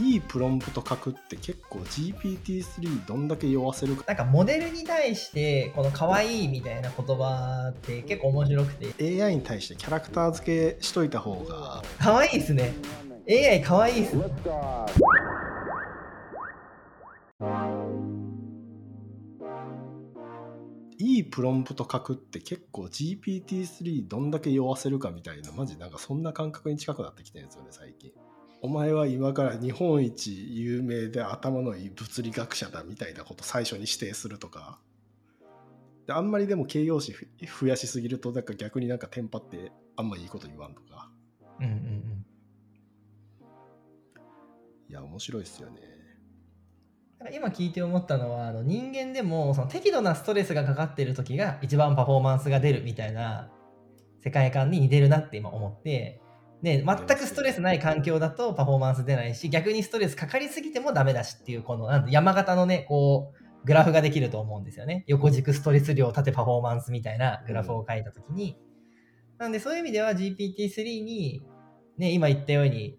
いいプロンプト書くって結構 GPT-3 どんだけ酔わせるか。なんかモデルに対してこの可愛いみたいな言葉って結構面白くて。AI に対してキャラクター付けしといた方が。可愛いですね。AI 可愛いですね。いいプロンプト書くって結構 GPT-3 どんだけ酔わせるかみたいなマジなんかそんな感覚に近くなってきてるんですよね最近お前は今から日本一有名で頭のいい物理学者だみたいなこと最初に指定するとか。であんまりでも形容詞増やしすぎるとなんか逆になんかテンパってあんまいいこと言わんとか。うんうんうん。いや面白いですよね。今聞いて思ったのはあの人間でもその適度なストレスがかかってる時が一番パフォーマンスが出るみたいな世界観に似てるなって今思ってね、全くストレスない環境だとパフォーマンス出ないし逆にストレスかかりすぎてもダメだしっていうこのなん山形のねこうグラフができると思うんですよね。横軸ストレス量縦パフォーマンスみたいなグラフを書いた時に、うん、なんでそういう意味では GPT-3 に、ね、今言ったように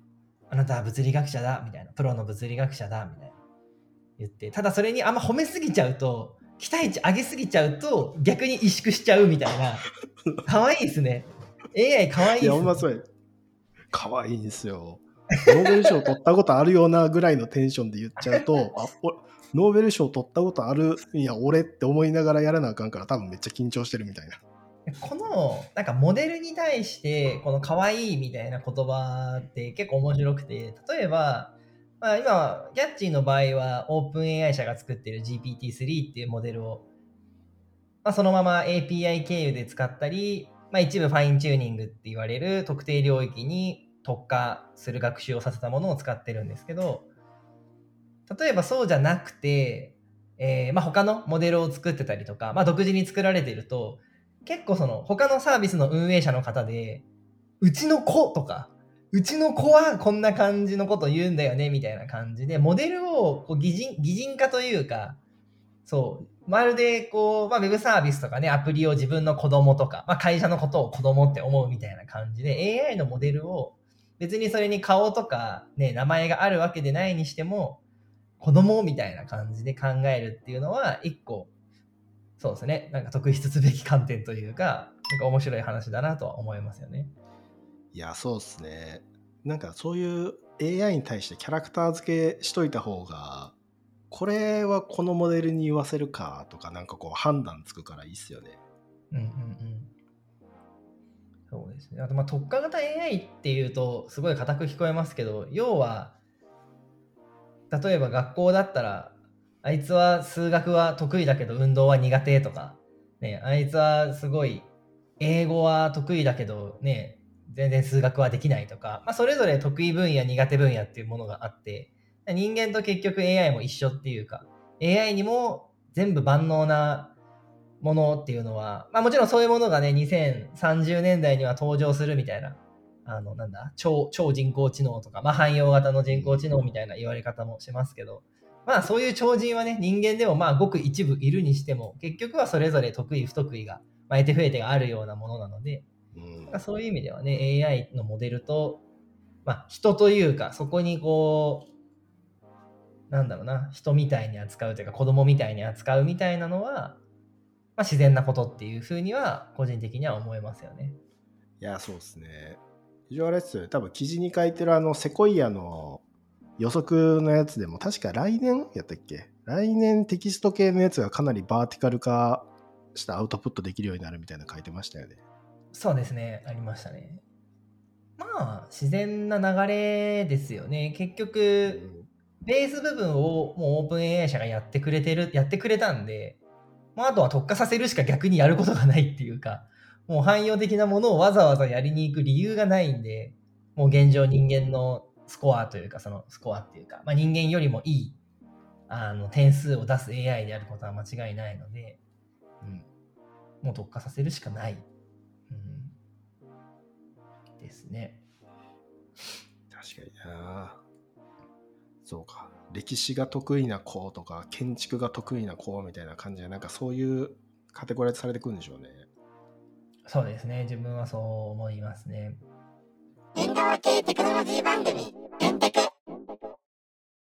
あなたは物理学者だみたいなプロの物理学者だみたいな言ってただそれにあんま褒めすぎちゃうと期待値上げすぎちゃうと逆に萎縮しちゃうみたいな。可愛いですね。AI 可愛いです、ね、いやほんまそう可愛いんですよ。ノーベル賞取ったことあるようなぐらいのテンションで言っちゃうと、あノーベル賞取ったことあるいや、俺って思いながらやらなあかんから多分めっちゃ緊張してるみたいな。このなんかモデルに対してこの可愛いみたいな言葉って結構面白くて例えば、まあ、今ギャッチーの場合はオープン AI 社が作ってる GPT-3 っていうモデルを、まあ、そのまま API 経由で使ったり、まあ、一部ファインチューニングって言われる特定領域に特化する学習をさせたものを使ってるんですけど例えばそうじゃなくて、えーまあ、他のモデルを作ってたりとか、まあ、独自に作られてると結構その他のサービスの運営者の方でうちの子とかうちの子はこんな感じのこと言うんだよねみたいな感じでモデルをこう擬人擬人化というかそうまるでこう、まあ、ウェブサービスとかねアプリを自分の子供とか、まあ、会社のことを子供って思うみたいな感じで AI のモデルを別にそれに顔とかね、名前があるわけでないにしても、子供みたいな感じで考えるっていうのは、一個、そうですね、なんか特筆すべき観点というか、なんか面白い話だなとは思いますよね。いや、そうですね。なんかそういう AI に対してキャラクター付けしといた方が、これはこのモデルに言わせるかとか、なんかこう判断つくからいいっすよね。うんうんうん。そうですね。あと、まあ、特化型 AI っていうと、すごい硬く聞こえますけど、要は、例えば学校だったら、あいつは数学は得意だけど運動は苦手とか、ね、あいつはすごい英語は得意だけどね、全然数学はできないとか、まあ、それぞれ得意分野苦手分野っていうものがあって人間と結局 AI も一緒っていうか AI にも全部万能なものっていうのは、まあもちろんそういうものがね、2030年代には登場するみたいな、あの、なんだ、超、超人工知能とか、まあ汎用型の人工知能みたいな言われ方もしますけど、まあそういう超人はね、人間でもまあごく一部いるにしても、結局はそれぞれ得意不得意が、まあ、得て増えてがあるようなものなので、うん、そういう意味ではね、AI のモデルと、まあ人というか、そこにこう、なんだろうな、人みたいに扱うというか、子供みたいに扱うみたいなのは、まあ、自然なことっていうふうには個人的には思いますよね。いやそうですね。非常あれですよ多分記事に書いてるあのセコイアの予測のやつでも確か来年やったっけ？来年テキスト系のやつがかなりバーティカル化したアウトプットできるようになるみたいな書いてましたよね。そうですねありましたね。まあ自然な流れですよね。結局、うん、ベース部分をもうオープン AI 社がやってくれてるやってくれたんでまあ、あとは特化させるしか逆にやることがないっていうか、もう汎用的なものをわざわざやりに行く理由がないんで、もう現状人間のスコアというか、そのスコアっていうか、まあ、人間よりもいいあの点数を出す AI であることは間違いないので、うん、もう特化させるしかない、うん、ですね。確かにな。そうか。歴史が得意な子とか建築が得意な子みたいな感じでなんかそういうカテゴライズされてくるんでしょうね。そうですね。自分はそう思いますね。縁側系テクノロジー番組